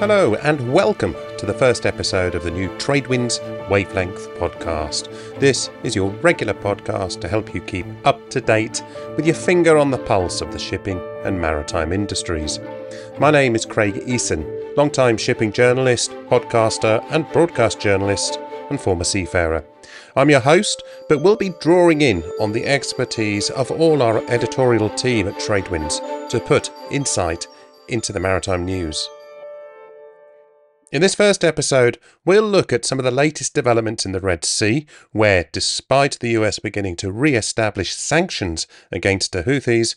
Hello, and welcome to the first episode of the new Tradewinds Wavelength podcast. This is your regular podcast to help you keep up to date with your finger on the pulse of the shipping and maritime industries. My name is Craig Eason, long-time shipping journalist, podcaster, and broadcast journalist, and former seafarer. I'm your host, but we'll be drawing in on the expertise of all our editorial team at Tradewinds to put insight into the maritime news. In this first episode, we'll look at some of the latest developments in the Red Sea, where, despite the US beginning to re establish sanctions against the Houthis,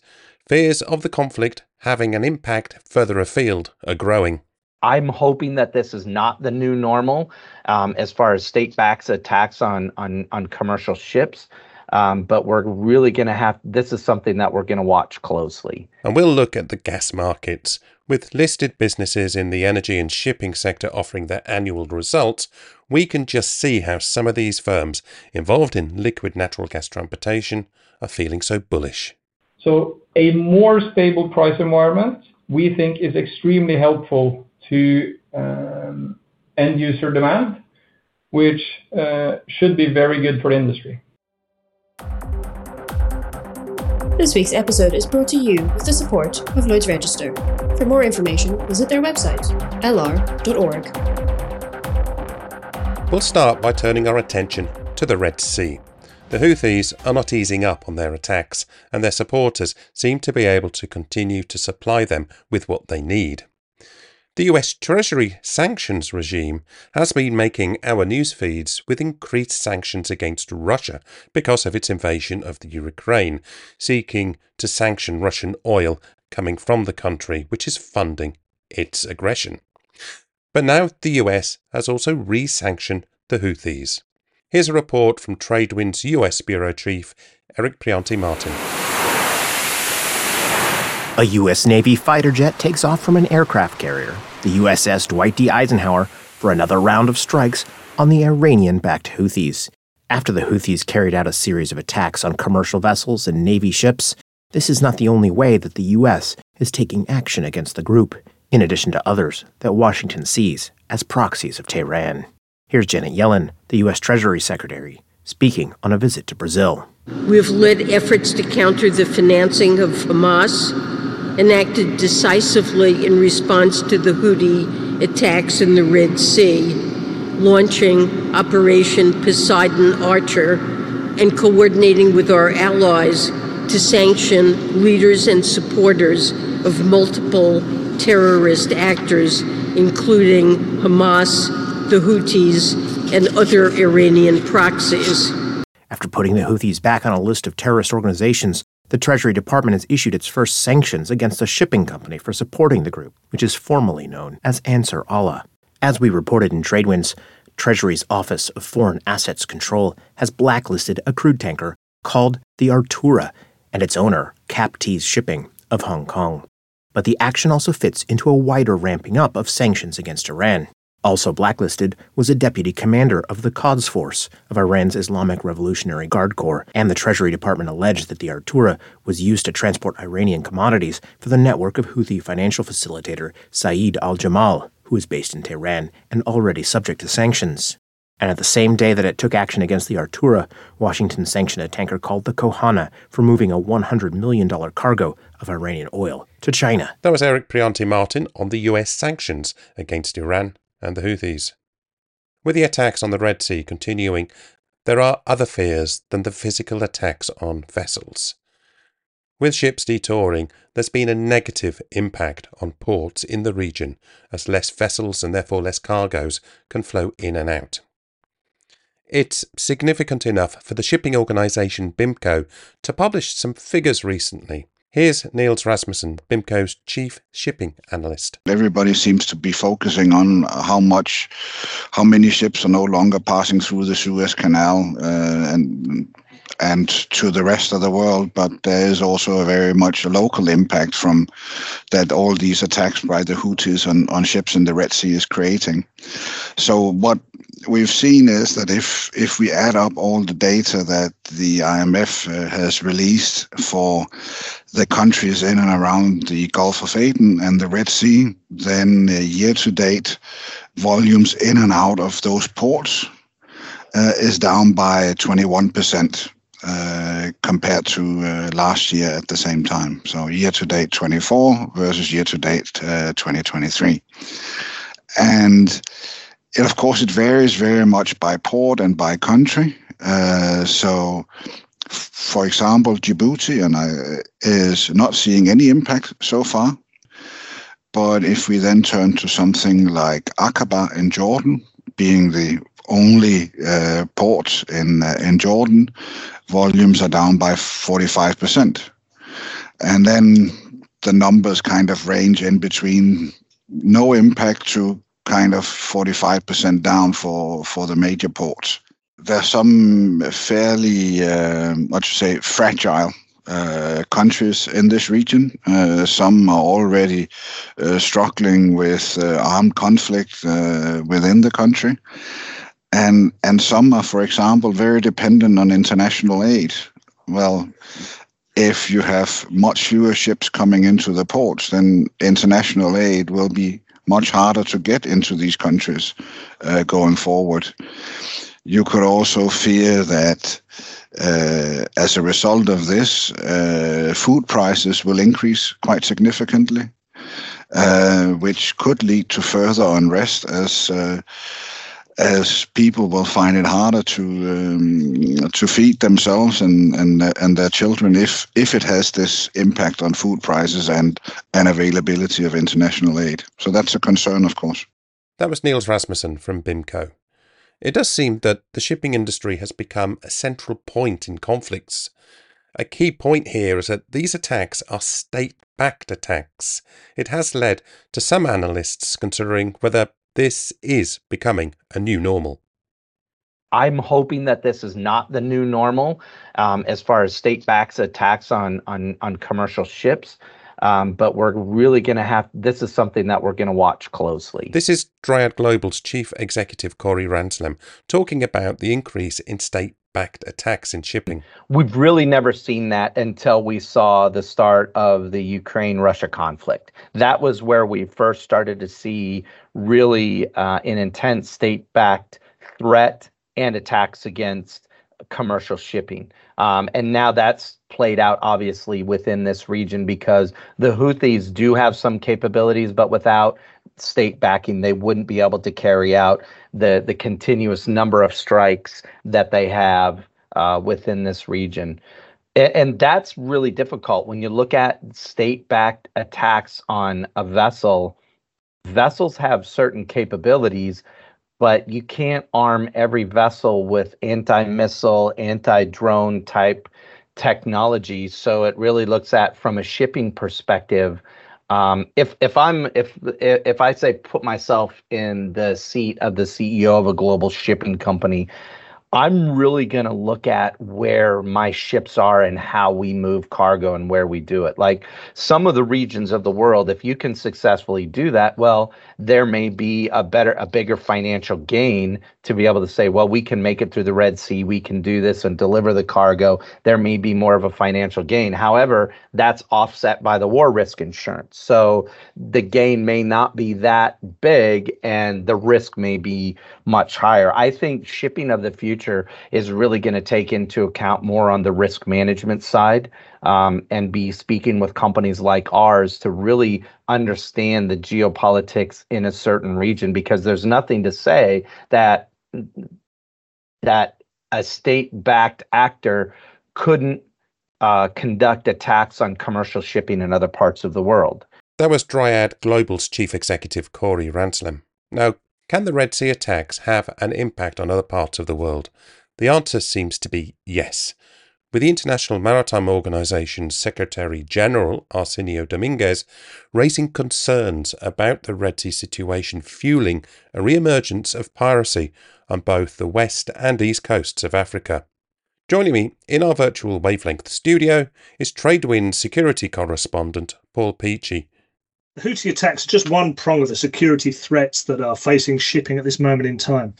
fears of the conflict having an impact further afield are growing. I'm hoping that this is not the new normal um, as far as state backs attacks on, on, on commercial ships. Um, but we're really going to have this is something that we're going to watch closely. And we'll look at the gas markets, with listed businesses in the energy and shipping sector offering their annual results, we can just see how some of these firms involved in liquid natural gas transportation are feeling so bullish. So, a more stable price environment we think is extremely helpful to um, end user demand, which uh, should be very good for the industry. This week's episode is brought to you with the support of Lloyd's Register. For more information, visit their website, lr.org. We'll start by turning our attention to the Red Sea. The Houthis are not easing up on their attacks, and their supporters seem to be able to continue to supply them with what they need. The US Treasury sanctions regime has been making our news feeds with increased sanctions against Russia because of its invasion of the Ukraine, seeking to sanction Russian oil coming from the country which is funding its aggression. But now the US has also re sanctioned the Houthis. Here's a report from Tradewind's US Bureau Chief, Eric Priante Martin. A U.S. Navy fighter jet takes off from an aircraft carrier, the USS Dwight D. Eisenhower, for another round of strikes on the Iranian backed Houthis. After the Houthis carried out a series of attacks on commercial vessels and Navy ships, this is not the only way that the U.S. is taking action against the group, in addition to others that Washington sees as proxies of Tehran. Here's Janet Yellen, the U.S. Treasury Secretary, speaking on a visit to Brazil. We've led efforts to counter the financing of Hamas and acted decisively in response to the Houthi attacks in the Red Sea, launching Operation Poseidon Archer and coordinating with our allies to sanction leaders and supporters of multiple terrorist actors, including Hamas, the Houthis, and other Iranian proxies. After putting the Houthis back on a list of terrorist organizations, the Treasury Department has issued its first sanctions against a shipping company for supporting the group, which is formally known as Ansar Allah. As we reported in Tradewinds, Treasury's Office of Foreign Assets Control has blacklisted a crude tanker called the Artura and its owner, Captees Shipping of Hong Kong. But the action also fits into a wider ramping up of sanctions against Iran. Also blacklisted was a deputy commander of the Quds Force of Iran's Islamic Revolutionary Guard Corps, and the Treasury Department alleged that the Artura was used to transport Iranian commodities for the network of Houthi financial facilitator Saeed al Jamal, who is based in Tehran and already subject to sanctions. And at the same day that it took action against the Artura, Washington sanctioned a tanker called the Kohana for moving a $100 million cargo of Iranian oil to China. That was Eric Priante Martin on the US sanctions against Iran and the Houthis. With the attacks on the Red Sea continuing, there are other fears than the physical attacks on vessels. With ships detouring, there's been a negative impact on ports in the region as less vessels and therefore less cargoes can flow in and out. It's significant enough for the shipping organisation BIMCO to publish some figures recently Here's Niels Rasmussen, BIMCO's chief shipping analyst. Everybody seems to be focusing on how much, how many ships are no longer passing through the Suez Canal, uh, and and to the rest of the world, but there is also a very much a local impact from that all these attacks by the Houthis on, on ships in the Red Sea is creating. So what we've seen is that if if we add up all the data that the IMF uh, has released for the countries in and around the Gulf of Aden and the Red Sea, then uh, year to date volumes in and out of those ports is down by 21%. Uh, compared to uh, last year at the same time. So year to date 24 versus year to date uh, 2023. And it, of course, it varies very much by port and by country. Uh, so, for example, Djibouti and I, is not seeing any impact so far. But if we then turn to something like Aqaba in Jordan, being the only uh, port in uh, in Jordan, volumes are down by 45%. And then the numbers kind of range in between no impact to kind of 45% down for, for the major ports. There's some fairly, uh, what you say, fragile uh, countries in this region. Uh, some are already uh, struggling with uh, armed conflict uh, within the country. And, and some are, for example, very dependent on international aid. Well, if you have much fewer ships coming into the ports, then international aid will be much harder to get into these countries uh, going forward. You could also fear that uh, as a result of this, uh, food prices will increase quite significantly, uh, which could lead to further unrest as uh, as people will find it harder to um, to feed themselves and and and their children if if it has this impact on food prices and and availability of international aid. So that's a concern, of course. That was Niels Rasmussen from BIMCO. It does seem that the shipping industry has become a central point in conflicts. A key point here is that these attacks are state backed attacks. It has led to some analysts considering whether this is becoming a new normal. I'm hoping that this is not the new normal um, as far as state backs attacks on on on commercial ships. Um, but we're really going to have this is something that we're going to watch closely. This is Dryad Global's chief executive Corey Ranslem talking about the increase in state backed attacks in shipping. We've really never seen that until we saw the start of the Ukraine Russia conflict. That was where we first started to see really uh, an intense state backed threat and attacks against commercial shipping. Um, and now that's played out obviously within this region because the Houthis do have some capabilities, but without state backing, they wouldn't be able to carry out the the continuous number of strikes that they have uh, within this region. And, and that's really difficult when you look at state backed attacks on a vessel. Vessels have certain capabilities, but you can't arm every vessel with anti missile, anti drone type technology. So it really looks at from a shipping perspective um, if if I'm if if I say put myself in the seat of the CEO of a global shipping company, I'm really going to look at where my ships are and how we move cargo and where we do it. Like some of the regions of the world, if you can successfully do that, well, there may be a better, a bigger financial gain to be able to say, well, we can make it through the Red Sea, we can do this and deliver the cargo. There may be more of a financial gain. However, that's offset by the war risk insurance. So the gain may not be that big and the risk may be much higher. I think shipping of the future is really going to take into account more on the risk management side um, and be speaking with companies like ours to really understand the geopolitics in a certain region because there's nothing to say that that a state-backed actor couldn't uh, conduct attacks on commercial shipping in other parts of the world. That was Dryad Global's chief executive Corey Ranslem. Now, can the Red Sea attacks have an impact on other parts of the world? The answer seems to be yes. With the International Maritime Organization's Secretary General, Arsenio Dominguez, raising concerns about the Red Sea situation fueling a re emergence of piracy on both the west and east coasts of Africa. Joining me in our virtual wavelength studio is Tradewind security correspondent Paul Peachey. The Houthi attacks are just one prong of the security threats that are facing shipping at this moment in time.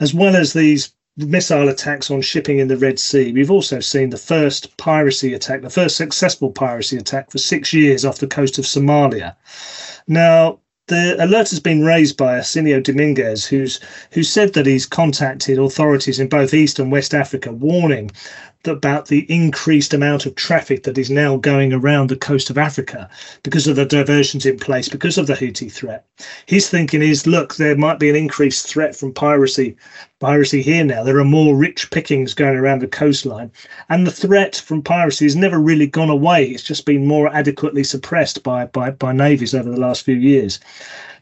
As well as these missile attacks on shipping in the Red Sea, we've also seen the first piracy attack, the first successful piracy attack for six years off the coast of Somalia. Now, the alert has been raised by Arsenio Dominguez, who's who said that he's contacted authorities in both East and West Africa, warning about the increased amount of traffic that is now going around the coast of Africa because of the diversions in place, because of the Houthi threat. His thinking is, look, there might be an increased threat from piracy, piracy here now. There are more rich pickings going around the coastline, and the threat from piracy has never really gone away. It's just been more adequately suppressed by by, by navies over the last few years.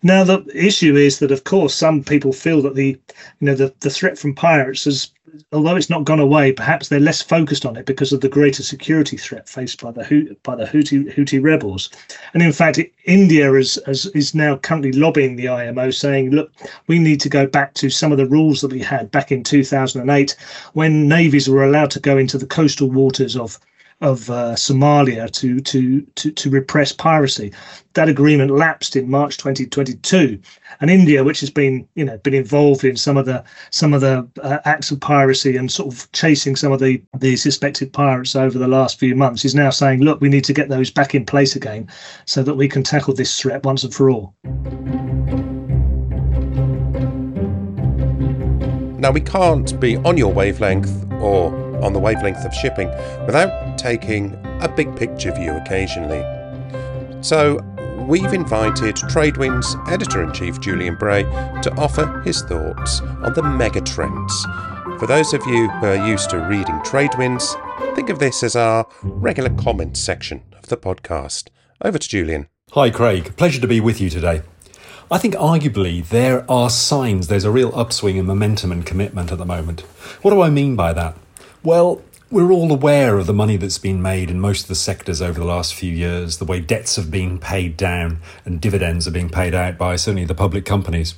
Now the issue is that, of course, some people feel that the, you know, the, the threat from pirates has, although it's not gone away, perhaps they're less focused on it because of the greater security threat faced by the by the Houthi Houthi rebels. And in fact, India is, is is now currently lobbying the IMO, saying, look, we need to go back to some of the rules that we had back in 2008, when navies were allowed to go into the coastal waters of of uh, Somalia to, to to to repress piracy. That agreement lapsed in March 2022, and India, which has been you know been involved in some of the some of the uh, acts of piracy and sort of chasing some of the the suspected pirates over the last few months, is now saying, look, we need to get those back in place again, so that we can tackle this threat once and for all. Now we can't be on your wavelength or on the wavelength of shipping without taking a big picture view occasionally. So, we've invited Tradewind's editor in chief, Julian Bray, to offer his thoughts on the megatrends. For those of you who are used to reading Tradewinds, think of this as our regular comments section of the podcast. Over to Julian. Hi, Craig. Pleasure to be with you today. I think arguably there are signs there's a real upswing in momentum and commitment at the moment. What do I mean by that? Well, we're all aware of the money that's been made in most of the sectors over the last few years, the way debts have been paid down and dividends are being paid out by certainly the public companies.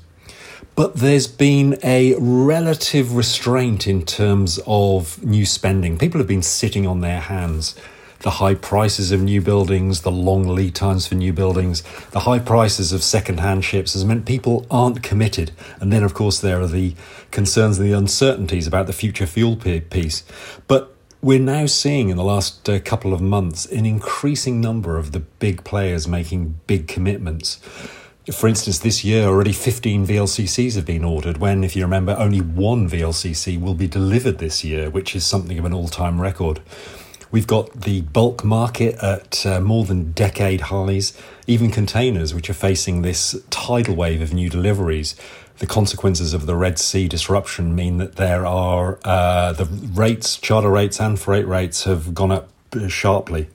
But there's been a relative restraint in terms of new spending. People have been sitting on their hands. The high prices of new buildings, the long lead times for new buildings, the high prices of second hand ships has meant people aren't committed. And then, of course, there are the concerns and the uncertainties about the future fuel piece. But we're now seeing in the last uh, couple of months an increasing number of the big players making big commitments. For instance, this year already 15 VLCCs have been ordered, when, if you remember, only one VLCC will be delivered this year, which is something of an all time record. We've got the bulk market at uh, more than decade highs, even containers, which are facing this tidal wave of new deliveries the consequences of the Red Sea disruption mean that there are uh, the rates, charter rates, and freight rates have gone up sharply.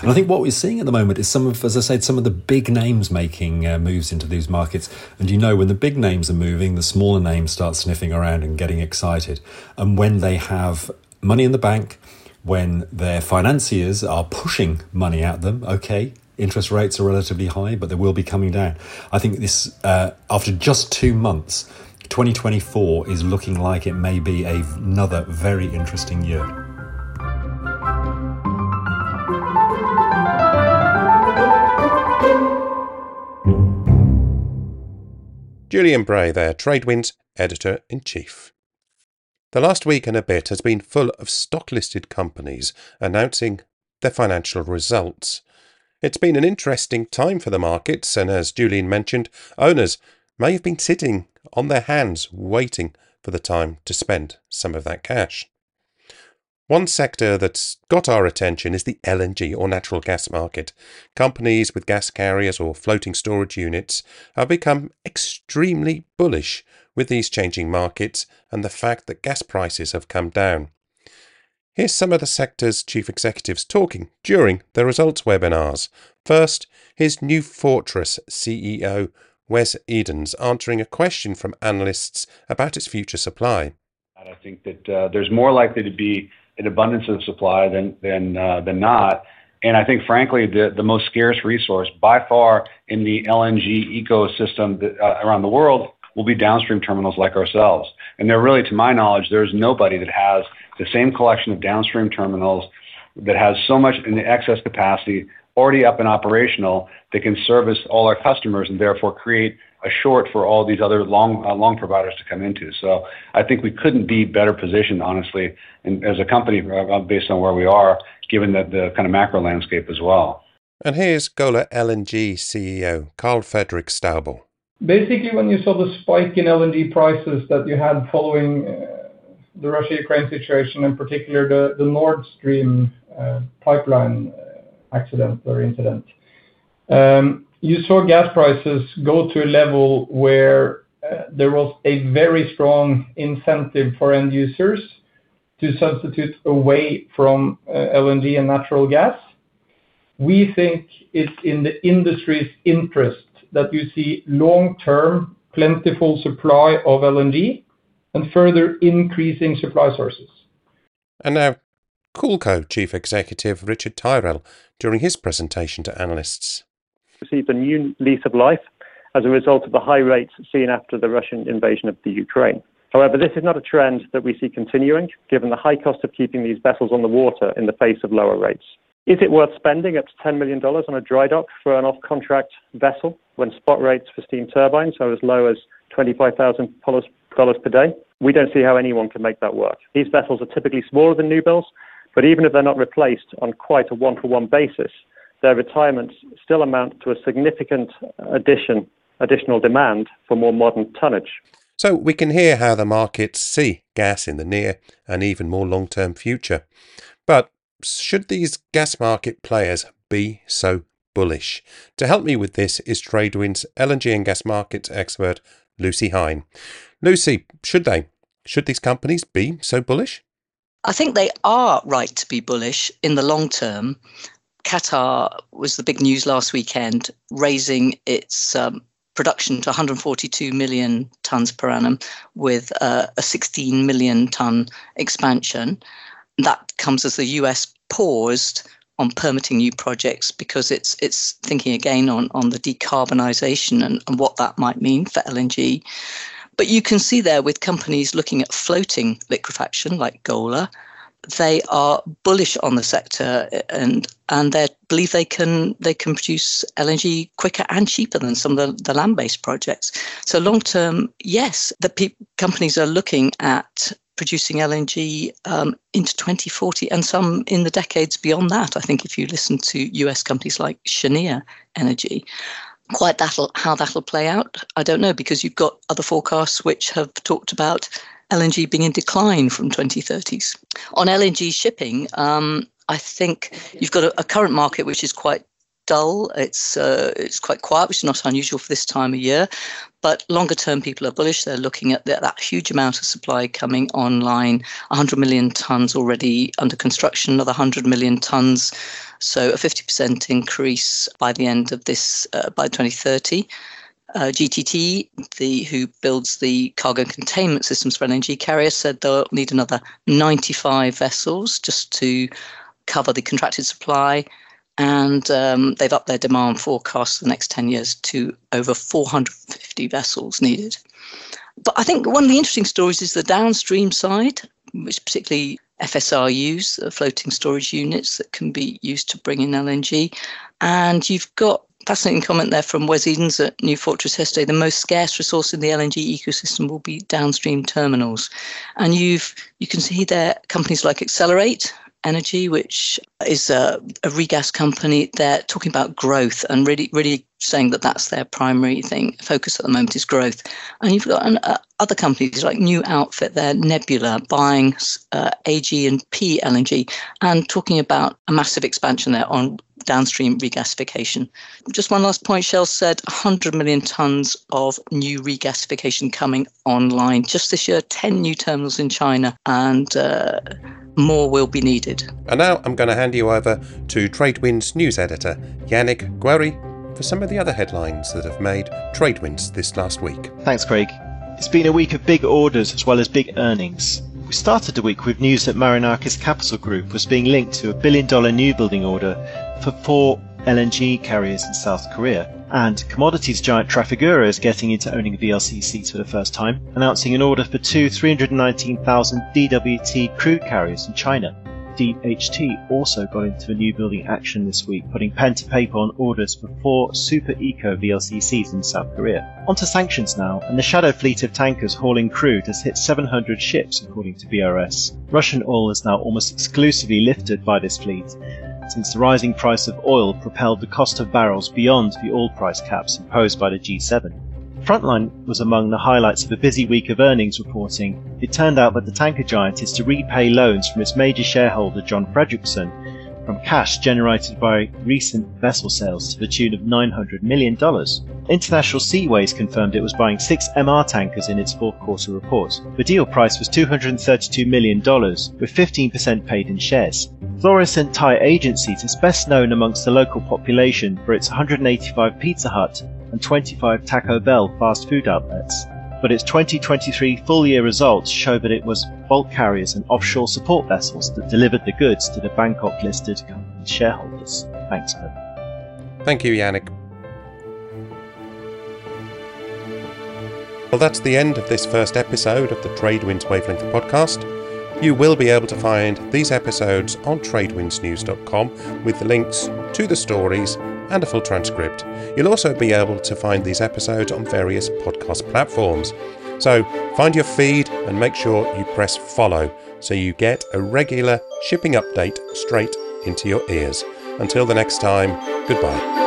And I think what we're seeing at the moment is some of, as I said, some of the big names making uh, moves into these markets. And you know, when the big names are moving, the smaller names start sniffing around and getting excited. And when they have money in the bank, when their financiers are pushing money at them, okay, interest rates are relatively high, but they will be coming down. I think this, uh, after just two months, 2024 is looking like it may be a, another very interesting year. Julian Bray there, Tradewinds editor in chief. The last week and a bit has been full of stock listed companies announcing their financial results. It's been an interesting time for the markets, and as Julian mentioned, owners may have been sitting on their hands waiting for the time to spend some of that cash. One sector that's got our attention is the LNG or natural gas market. Companies with gas carriers or floating storage units have become extremely bullish with these changing markets and the fact that gas prices have come down. Here's some of the sector's chief executives talking during the results webinars. First, here's New Fortress CEO Wes Edens answering a question from analysts about its future supply. I think that uh, there's more likely to be an abundance of supply than than uh, than not. And I think, frankly, the, the most scarce resource by far in the LNG ecosystem that, uh, around the world will be downstream terminals like ourselves. And there really, to my knowledge, there's nobody that has the same collection of downstream terminals that has so much in the excess capacity already up and operational that can service all our customers and therefore create a short for all these other long uh, long providers to come into. So I think we couldn't be better positioned, honestly, and as a company uh, based on where we are, given the, the kind of macro landscape as well. And here's Golar LNG CEO Karl Fredrik Staubo. Basically, when you saw the spike in LNG prices that you had following uh, the Russia-Ukraine situation, in particular the, Nord Stream uh, pipeline uh, accident or incident, um, you saw gas prices go to a level where there was a very strong incentive for end users to substitute away from LNG and natural gas. We think it's in the industry's interest that you see long-term plentiful supply of LNG and further increasing supply sources. And now, Coolco Chief Executive Richard Tyrrell during his presentation to analysts. Received a new lease of life as a result of the high rates seen after the Russian invasion of the Ukraine. However, this is not a trend that we see continuing, given the high cost of keeping these vessels on the water in the face of lower rates. Is it worth spending up to $10 million on a dry dock for an off contract vessel when spot rates for steam turbines are as low as $25,000 per day? We don't see how anyone can make that work. These vessels are typically smaller than new builds, but even if they're not replaced on quite a one for one basis, their retirements still amount to a significant addition, additional demand for more modern tonnage. So we can hear how the markets see gas in the near and even more long term future. But should these gas market players be so bullish? To help me with this is Tradewinds LNG and gas markets expert Lucy Hine. Lucy, should they? Should these companies be so bullish? I think they are right to be bullish in the long term. Qatar was the big news last weekend, raising its um, production to 142 million tons per annum with uh, a 16 million ton expansion. That comes as the US paused on permitting new projects because it's it's thinking again on, on the decarbonisation and, and what that might mean for LNG. But you can see there with companies looking at floating liquefaction like Golar, they are bullish on the sector and and they believe they can they can produce LNG quicker and cheaper than some of the, the land-based projects. So long term, yes, the pe- companies are looking at producing LNG um, into 2040 and some in the decades beyond that. I think if you listen to US companies like Cheniere Energy, quite that'll how that'll play out, I don't know because you've got other forecasts which have talked about LNG being in decline from 2030s. On LNG shipping, um, I think you've got a, a, current market which is quite dull. It's uh, it's quite quiet, which is not unusual for this time of year. But longer term, people are bullish. They're looking at that huge amount of supply coming online. 100 million tons already under construction. Another 100 million tons. So a 50% increase by the end of this uh, by 2030. Uh, GTT, the who builds the cargo containment systems for LNG carriers, said they'll need another 95 vessels just to cover the contracted supply and um, they've upped their demand forecast for the next 10 years to over 450 vessels needed. But I think one of the interesting stories is the downstream side, which particularly FSRUs, uh, floating storage units that can be used to bring in LNG. And you've got fascinating comment there from Wes Edens at New Fortress yesterday. The most scarce resource in the LNG ecosystem will be downstream terminals, and you've you can see there companies like Excelerate, Energy, which is a, a regas company. They're talking about growth and really, really saying that that's their primary thing. Focus at the moment is growth. And you've got an, uh, other companies like New Outfit, their Nebula, buying uh, AG and P LNG, and talking about a massive expansion there on downstream regasification. Just one last point Shell said 100 million tonnes of new regasification coming online. Just this year, 10 new terminals in China, and uh, more will be needed. And now I'm going to hand you over to Tradewinds news editor Yannick Guéry for some of the other headlines that have made Tradewinds this last week. Thanks, Craig. It's been a week of big orders as well as big earnings. We started the week with news that Marinakis Capital Group was being linked to a billion dollar new building order for four LNG carriers in South Korea. And commodities giant Trafigura is getting into owning VLCCs for the first time, announcing an order for two 319,000 DWT crude carriers in China. DHT also got into a new building action this week, putting pen to paper on orders for four Super Eco VLCCs in South Korea. Onto sanctions now, and the shadow fleet of tankers hauling crude has hit 700 ships, according to BRS. Russian oil is now almost exclusively lifted by this fleet, since the rising price of oil propelled the cost of barrels beyond the oil price caps imposed by the G7. Frontline was among the highlights of a busy week of earnings reporting. It turned out that the tanker giant is to repay loans from its major shareholder John Fredriksen from cash generated by recent vessel sales to the tune of $900 million. International Seaways confirmed it was buying six MR tankers in its fourth quarter report. The deal price was $232 million, with 15% paid in shares. Thoresen Thai Agencies is best known amongst the local population for its 185 Pizza Hut and 25 Taco Bell fast food outlets. But its 2023 full year results show that it was bulk carriers and offshore support vessels that delivered the goods to the Bangkok listed company's shareholders. Thanks, Ben. Thank you, Yannick. Well, that's the end of this first episode of the Tradewinds Wavelength podcast. You will be able to find these episodes on tradewindsnews.com with links to the stories and a full transcript. You'll also be able to find these episodes on various podcast platforms. So find your feed and make sure you press follow so you get a regular shipping update straight into your ears. Until the next time, goodbye.